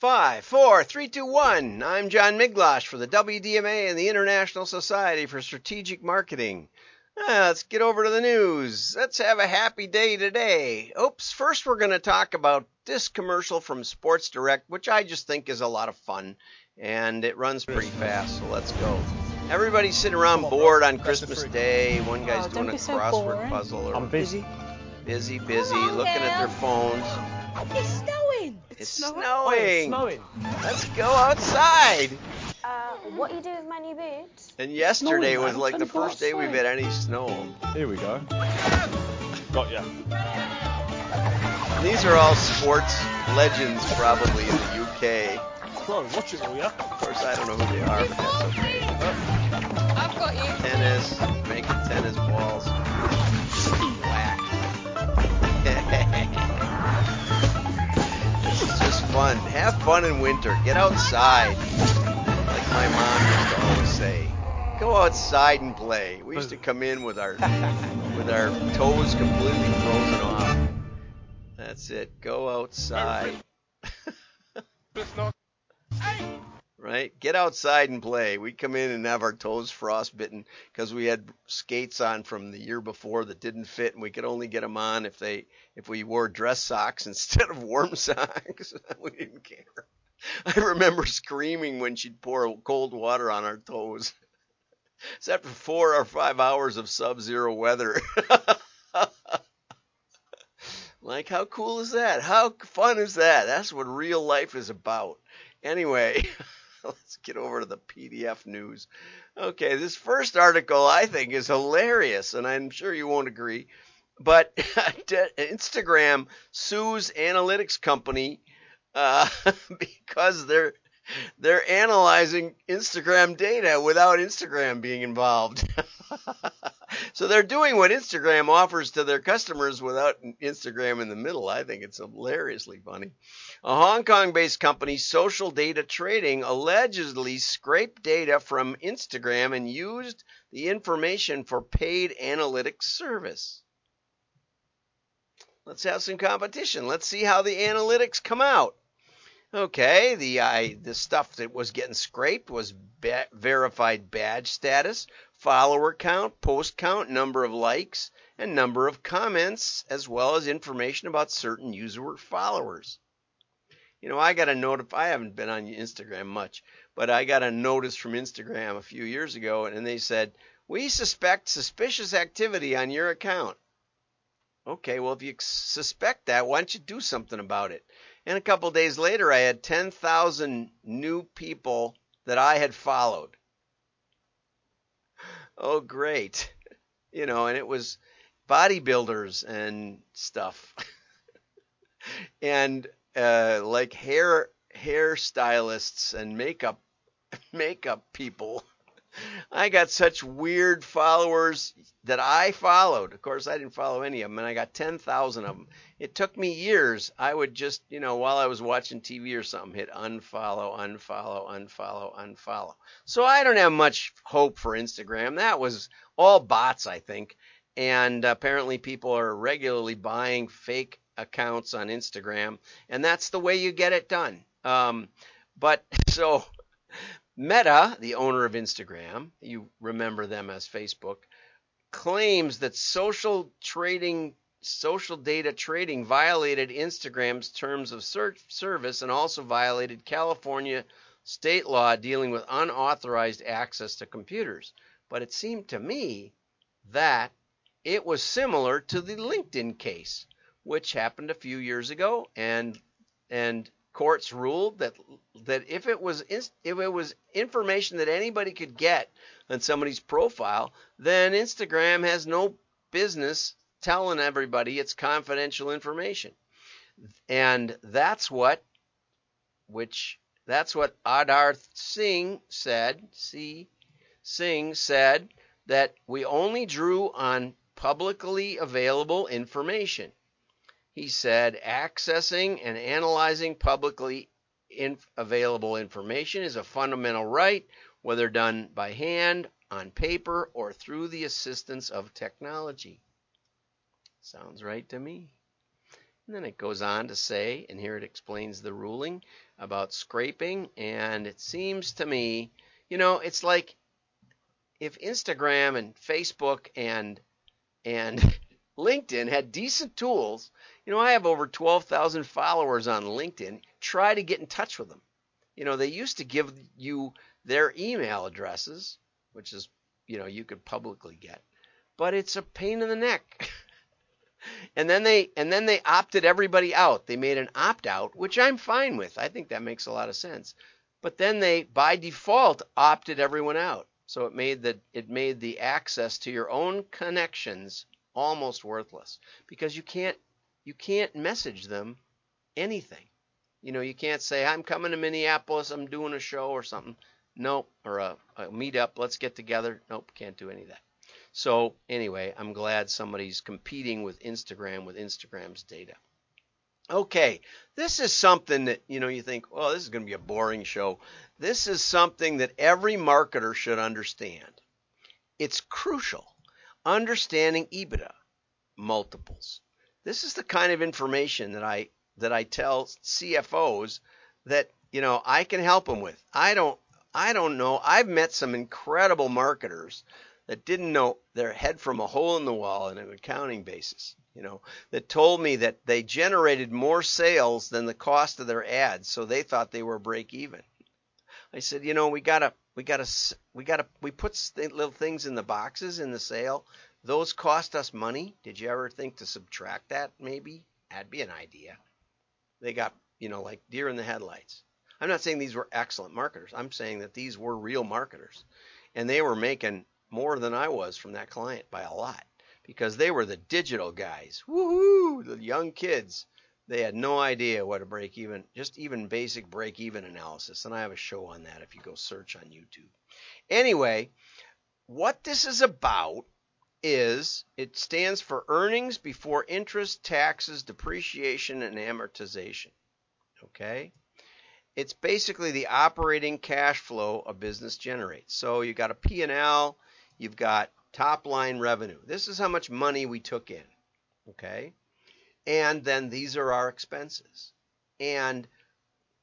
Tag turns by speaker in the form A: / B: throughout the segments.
A: Five, four, three, two, one. I'm John Miglautsch for the WDMA and the International Society for Strategic Marketing. Ah, let's get over to the news. Let's have a happy day today. Oops, first we're going to talk about this commercial from Sports Direct, which I just think is a lot of fun, and it runs pretty fast, so let's go. Everybody's sitting around bored on Christmas Day. One guy's
B: Oh,
A: doing a
B: be so
A: crossword
B: boring.
A: puzzle or
C: I'm busy.
A: busy, busy,
B: on,
A: looking at their
B: Gav.
A: phones.
B: It's snowing.
C: Snowing?
A: snowing.
C: Oh, it's snowing.
A: Let's go outside.
D: Uh, what you do with my new boots?
A: And yesterday
C: Snowing,
A: was like the
C: Trying to go
A: first day we've had any snow.
C: Here we go. Got ya.
A: These are all sports legends, probably in the UK.
C: Bro, watch it, will ya?
A: Of course, I don't know who they are, but that's okay. Oh,
B: I've got you.
A: tennis, making tennis balls. Whack. Have fun in winter. Get outside. Like my mom used to always say. Go outside and play. We used to come in with our with our toes completely frozen off. That's it. Go outside. Right? Get outside and play. We'd come in and have our toes frostbitten because we had skates on from the year before that didn't fit, and we could only get them on if they if we wore dress socks instead of warm socks. we didn't care. I remember screaming when she'd pour cold water on our toes. It's after four or five hours of sub-zero weather. like, how cool is that? How fun is that? That's what real life is about. Anyway, let's get over to the PDF news. Okay, this first article I think is hilarious, and I'm sure you won't agree. But Instagram sues analytics company uh, because they're they're analyzing Instagram data without Instagram being involved. So they're doing what Instagram offers to their customers without Instagram in the middle. I think it's hilariously funny. A Hong Kong based company, Social Data Trading, allegedly scraped data from Instagram and used the information for paid analytics service. Let's have some competition. Let's see how the analytics come out. Okay, the I the stuff that was getting scraped was verified badge status, follower count, post count, number of likes, and number of comments, as well as information about certain user followers. You know, I got a note. I haven't been on Instagram much, but I got a notice from Instagram a few years ago, and they said we suspect suspicious activity on your account. Okay, well, if you suspect that, why don't you do something about it? And a couple days later, I had 10,000 new people that I had followed. Oh, great. You know, and it was bodybuilders and stuff. and uh, like hair hairstylists and makeup makeup people. I got such weird followers that I followed. Of course, I didn't follow any of them, and I got 10,000 of them. It took me years. I would just, you know, while I was watching TV or something, hit unfollow, unfollow, unfollow, unfollow. So I don't have much hope for Instagram. That was all bots, I think. And apparently, people are regularly buying fake accounts on Instagram, and that's the way you get it done. Um, but so Meta, the owner of Instagram, you remember them as Facebook, claims that social trading, social data trading violated Instagram's terms of service and also violated California state law dealing with unauthorized access to computers. But it seemed to me that it was similar to the LinkedIn case, which happened a few years ago, and and courts ruled that that if it was if it was information that anybody could get on somebody's profile, then Instagram has no business telling everybody it's confidential information. And that's what which that's what Adar Singh said, see Singh said that we only drew on publicly available information. He said accessing and analyzing publicly available information is a fundamental right, whether done by hand, on paper, or through the assistance of technology. Sounds right to me. And then it goes on to say, and here it explains the ruling about scraping. And it seems to me, you know, it's like if Instagram and Facebook and and LinkedIn had decent tools, you know, I have over 12,000 followers on LinkedIn. Try to get in touch with them. You know, they used to give you their email addresses, which is, you know, you could publicly get, but it's a pain in the neck. and then they and then they opted everybody out. They made an opt out, which I'm fine with. I think that makes a lot of sense. But then they by default opted everyone out. So it made the it made the access to your own connections almost worthless because you can't you can't message them anything. You know, you can't say I'm coming to Minneapolis, I'm doing a show or something. Nope, or a, a meetup, let's get together. Nope, can't do any of that. So anyway, I'm glad somebody's competing with Instagram with Instagram's data. Okay, this is something that you know you think, well, this is going to be a boring show. This is something that every marketer should understand. It's crucial. Understanding EBITDA multiples. This is the kind of information that I that I tell CFOs that you know I can help them with. I don't I don't know. I've met some incredible marketers that didn't know their head from a hole in the wall on an accounting basis, you know, that told me that they generated more sales than the cost of their ads, so they thought they were break even. I said, you know, we gotta, we gotta, we gotta, we put little things in the boxes in the sale. Those cost us money. Did you ever think to subtract that? Maybe that'd be an idea. They got, you know, like deer in the headlights. I'm not saying these were excellent marketers. I'm saying that these were real marketers, and they were making more than I was from that client by a lot because they were the digital guys. Woohoo! The young kids. They had no idea what a break even, just even basic break even analysis. And I have a show on that if you go search on YouTube. Anyway, what this is about is it stands for earnings before interest, taxes, depreciation, and amortization. Okay? It's basically the operating cash flow a business generates. So you got a P&L, you've got top line revenue. This is how much money we took in. Okay? And then these are our expenses. And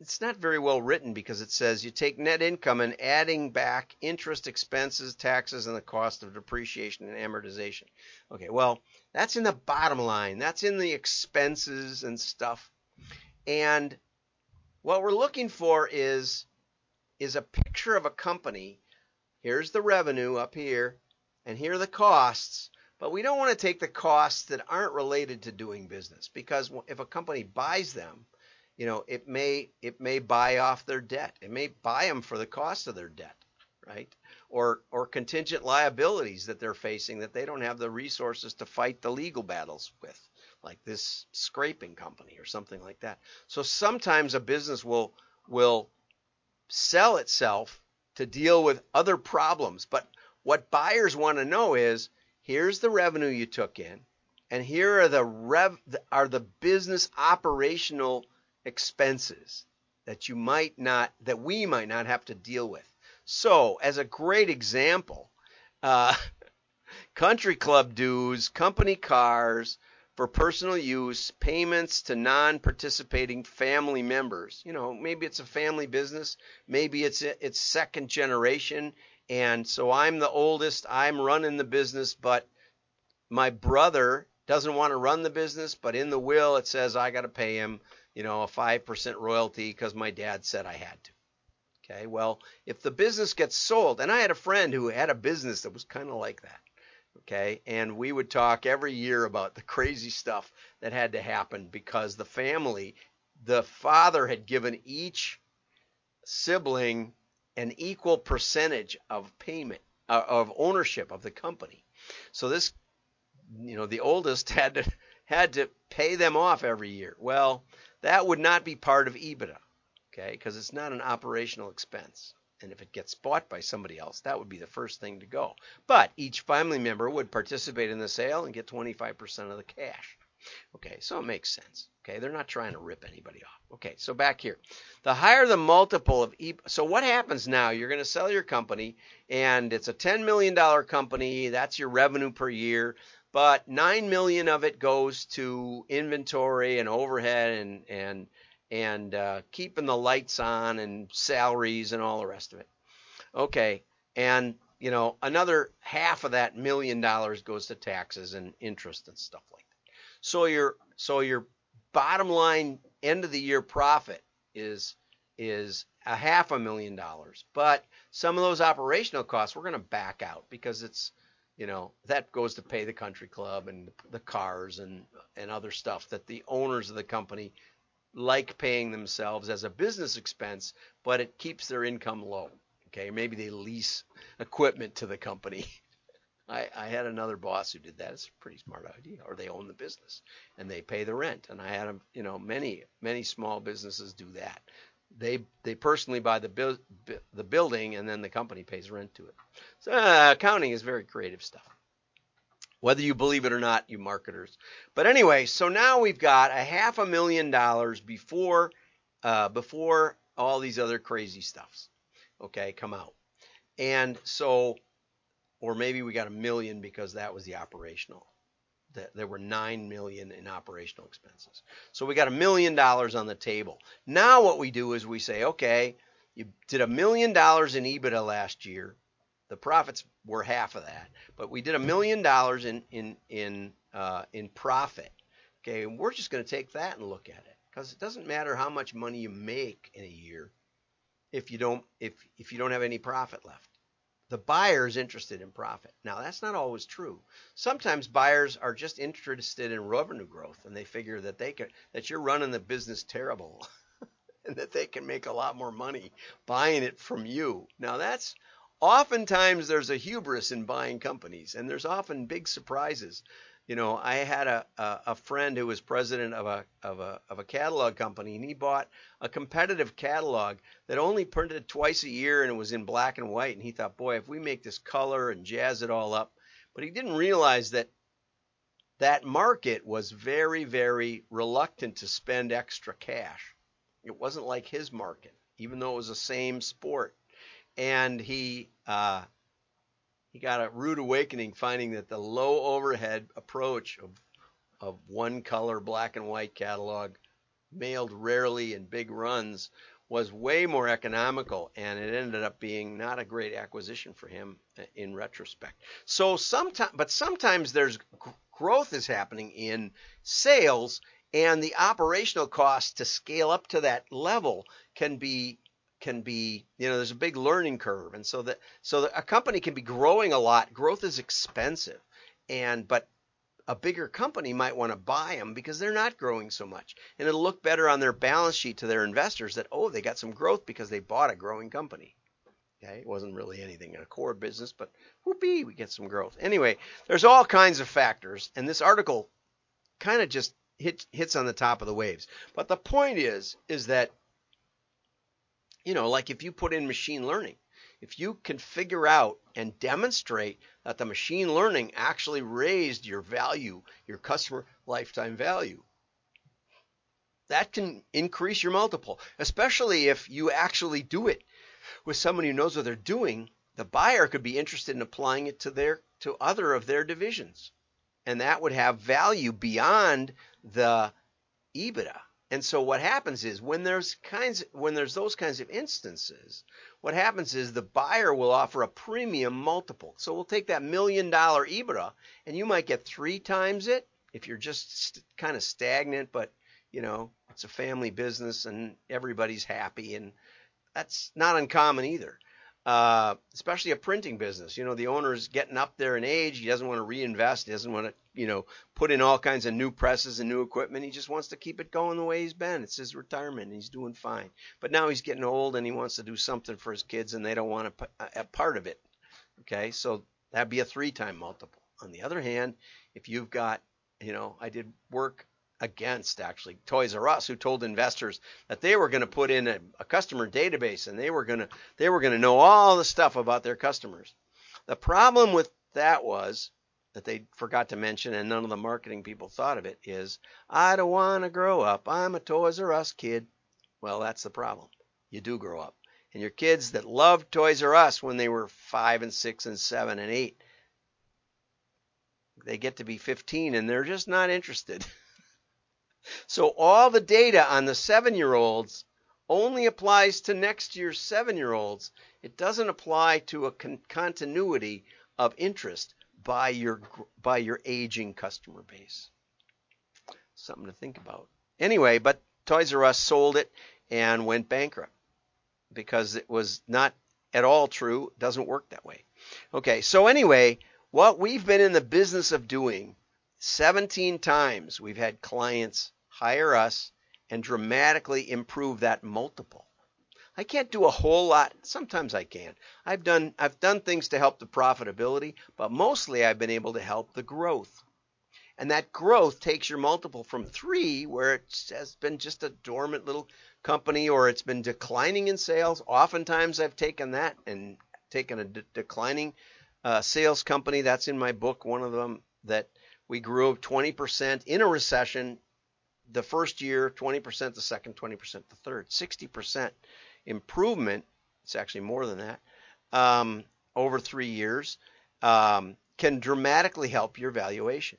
A: it's not very well written because it says you take net income and adding back interest expenses, taxes, and the cost of depreciation and amortization. Okay, well, that's in the bottom line. That's in the expenses and stuff. And what we're looking for is is a picture of a company Here's the revenue up here, and here are the costs. But we don't want to take the costs that aren't related to doing business because if a company buys them, you know, it may it may buy off their debt. It may buy them for the cost of their debt, right? Or or contingent liabilities that they're facing that they don't have the resources to fight the legal battles with, like this scraping company or something like that. So sometimes a business will will sell itself to deal with other problems. But what buyers want to know is here's the revenue you took in, and here are the rev are the business operational expenses that you might not that we might not have to deal with. So, as a great example, uh, country club dues, company cars, for personal use, payments to non-participating family members. You know, maybe it's a family business, maybe it's it's second generation, and so I'm the oldest, I'm running the business, but my brother doesn't want to run the business, but in the will it says I got to pay him, you know, a 5% royalty because my dad said I had to. Okay, well, if the business gets sold, and I had a friend who had a business that was kind of like that okay and we would talk every year about the crazy stuff that had to happen because the family the father had given each sibling an equal percentage of payment uh, of ownership of the company so this you know the oldest had to had to pay them off every year well that would not be part of ebitda okay because it's not an operational expense and if it gets bought by somebody else, that would be the first thing to go. But each family member would participate in the sale and get 25% of the cash. Okay, so it makes sense. Okay, they're not trying to rip anybody off. Okay, so back here. The higher the multiple of e so what happens now? You're going to sell your company and it's a $10 million company, that's your revenue per year. but nine million of it goes to inventory and overhead and and and uh, keeping the lights on and salaries and all the rest of it. Okay, and you know another half of that million dollars goes to taxes and interest and stuff like that. So your so your bottom line end of the year profit is is a half a million dollars. But some of those operational costs we're going to back out because it's you know that goes to pay the country club and the cars and and other stuff that the owners of the company like paying themselves as a business expense, but it keeps their income low. Okay, maybe they lease equipment to the company. I, I had another boss who did that. It's a pretty smart idea. Or they own the business and they pay the rent. And I had, a, you know, many many small businesses do that. They they personally buy the bu- the building and then the company pays rent to it. So uh, accounting is very creative stuff. Whether you believe it or not, you marketers. But anyway, so now we've got a half a million dollars before uh, before all these other crazy stuffs, okay, come out. And so, or maybe we got a million because that was the operational. There were nine million in operational expenses. So we got a million dollars on the table. Now what we do is we say, okay, you did a million dollars in EBITDA last year. The profits were half of that, but we did a million dollars in in in uh, in profit. Okay, and we're just going to take that and look at it because it doesn't matter how much money you make in a year if you don't if if you don't have any profit left. The buyer is interested in profit. Now that's not always true. Sometimes buyers are just interested in revenue growth and they figure that they can that you're running the business terrible and that they can make a lot more money buying it from you. Now that's oftentimes there's a hubris in buying companies, and there's often big surprises. You know, I had a, a, a, friend who was president of a, of a of a catalog company, and he bought a competitive catalog that only printed twice a year, and it was in black and white. And he thought, boy, if we make this color and jazz it all up, but he didn't realize that that market was very, very reluctant to spend extra cash. It wasn't like his market, even though it was the same sport and he uh, he got a rude awakening finding that the low overhead approach of of one color black and white catalog mailed rarely in big runs was way more economical and it ended up being not a great acquisition for him uh, in retrospect. So sometimes but sometimes there's growth is happening in sales and the operational cost to scale up to that level can be can be you know there's a big learning curve. And so that so that a company can be growing a lot growth is expensive. And but a bigger company might want to buy them because they're not growing so much. And it'll look better on their balance sheet to their investors that oh they got some growth because they bought a growing company. Okay? It wasn't really anything in a core business but whoopee we get some growth. Anyway there's all kinds of factors. And this article kind of just hit, hits on the top of the waves. But the point is is that you know, like if you put in machine learning, if you can figure out and demonstrate that the machine learning actually raised your value, your customer lifetime value, that can increase your multiple, especially if you actually do it with someone who knows what they're doing. The buyer could be interested in applying it to their to other of their divisions, and that would have value beyond the EBITDA. And so what happens is when there's kinds when there's those kinds of instances, what happens is the buyer will offer a premium multiple. So we'll take that million dollar EBITDA and you might get 3 times it if you're just st- kind of stagnant but you know, it's a family business and everybody's happy and that's not uncommon either uh, especially a printing business. You know, the owner's getting up there in age. He doesn't want to reinvest. He doesn't want to, you know, put in all kinds of new presses and new equipment. He just wants to keep it going the way he's been. It's his retirement. And he's doing fine. But now he's getting old and he wants to do something for his kids and they don't want a, a part of it. Okay, so that'd be a three-time multiple. On the other hand, if you've got, you know, I did work against actually Toys R Us, who told investors that they were going to put in a, a customer database and they were going to they were going to know all the stuff about their customers. The problem with that was that they forgot to mention, and none of the marketing people thought of it, is I don't want to grow up. I'm a Toys R Us kid. Well, that's the problem. You do grow up. And your kids that loved Toys R Us when they were five and six and seven and eight, they get to be 15 and they're just not interested. so all the data on the seven year olds only applies to next year's seven year olds. It doesn't apply to a con- continuity of interest by your by your aging customer base. Something to think about. Anyway, but Toys R Us sold it and went bankrupt because it was not at all true. It doesn't work that way. Okay, so anyway, what we've been in the business of doing 17 times, we've had clients hire us and dramatically improve that multiple. I can't do a whole lot. Sometimes I can. I've done I've done things to help the profitability, but mostly I've been able to help the growth. And that growth takes your multiple from 3 where it has been just a dormant little company or it's been declining in sales. Oftentimes I've taken that and taken a de- declining uh, sales company. That's in my book, one of them that we grew 20% in a recession the first year, 20% the second, 20% the third, 60% improvement. It's actually more than that um, over three years um, can dramatically help your valuation,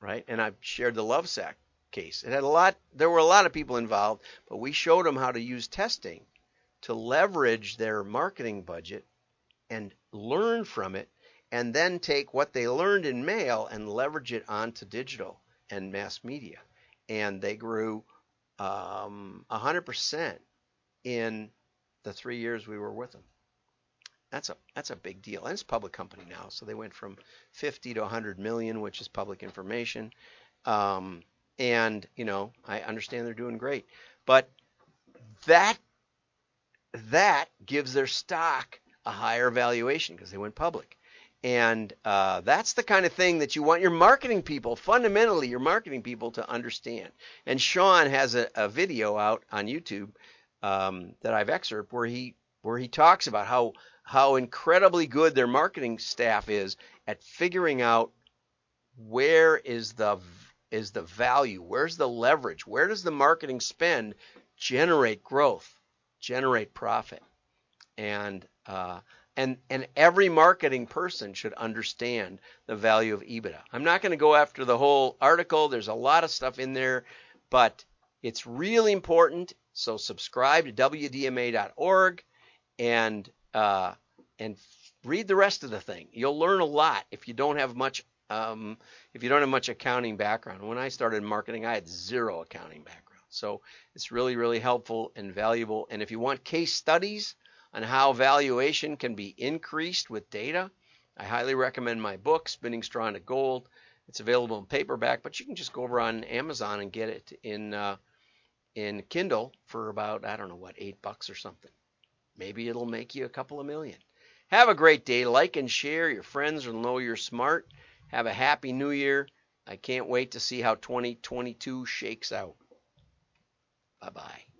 A: right? And I've shared the Lovesac case. It had a lot. There were a lot of people involved, but we showed them how to use testing to leverage their marketing budget and learn from it, and then take what they learned in mail and leverage it onto digital and mass media and they grew um, 100% in the three years we were with them. That's a that's a big deal, and it's a public company now. So they went from 50 to 100 million, which is public information. Um, and you know, I understand they're doing great, but that that gives their stock a higher valuation because they went public. And uh, that's the kind of thing that you want your marketing people, fundamentally, your marketing people to understand. And Sean has a, a video out on YouTube um, that I've excerpted where he where he talks about how how incredibly good their marketing staff is at figuring out where is the is the value, where's the leverage, where does the marketing spend generate growth, generate profit, and uh, and and every marketing person should understand the value of EBITDA. I'm not going to go after the whole article. There's a lot of stuff in there, but it's really important. So subscribe to wdma.org and uh, and read the rest of the thing. You'll learn a lot if you don't have much um, if you don't have much accounting background. When I started marketing, I had zero accounting background. So it's really really helpful and valuable. And if you want case studies on how valuation can be increased with data, I highly recommend my book, Spinning Straw into Gold. It's available in paperback, but you can just go over on Amazon and get it in uh, in Kindle for about I don't know what eight bucks or something. Maybe it'll make you a couple of million. Have a great day. Like and share. Your friends will know you're smart. Have a happy new year. I can't wait to see how 2022 shakes out. Bye bye.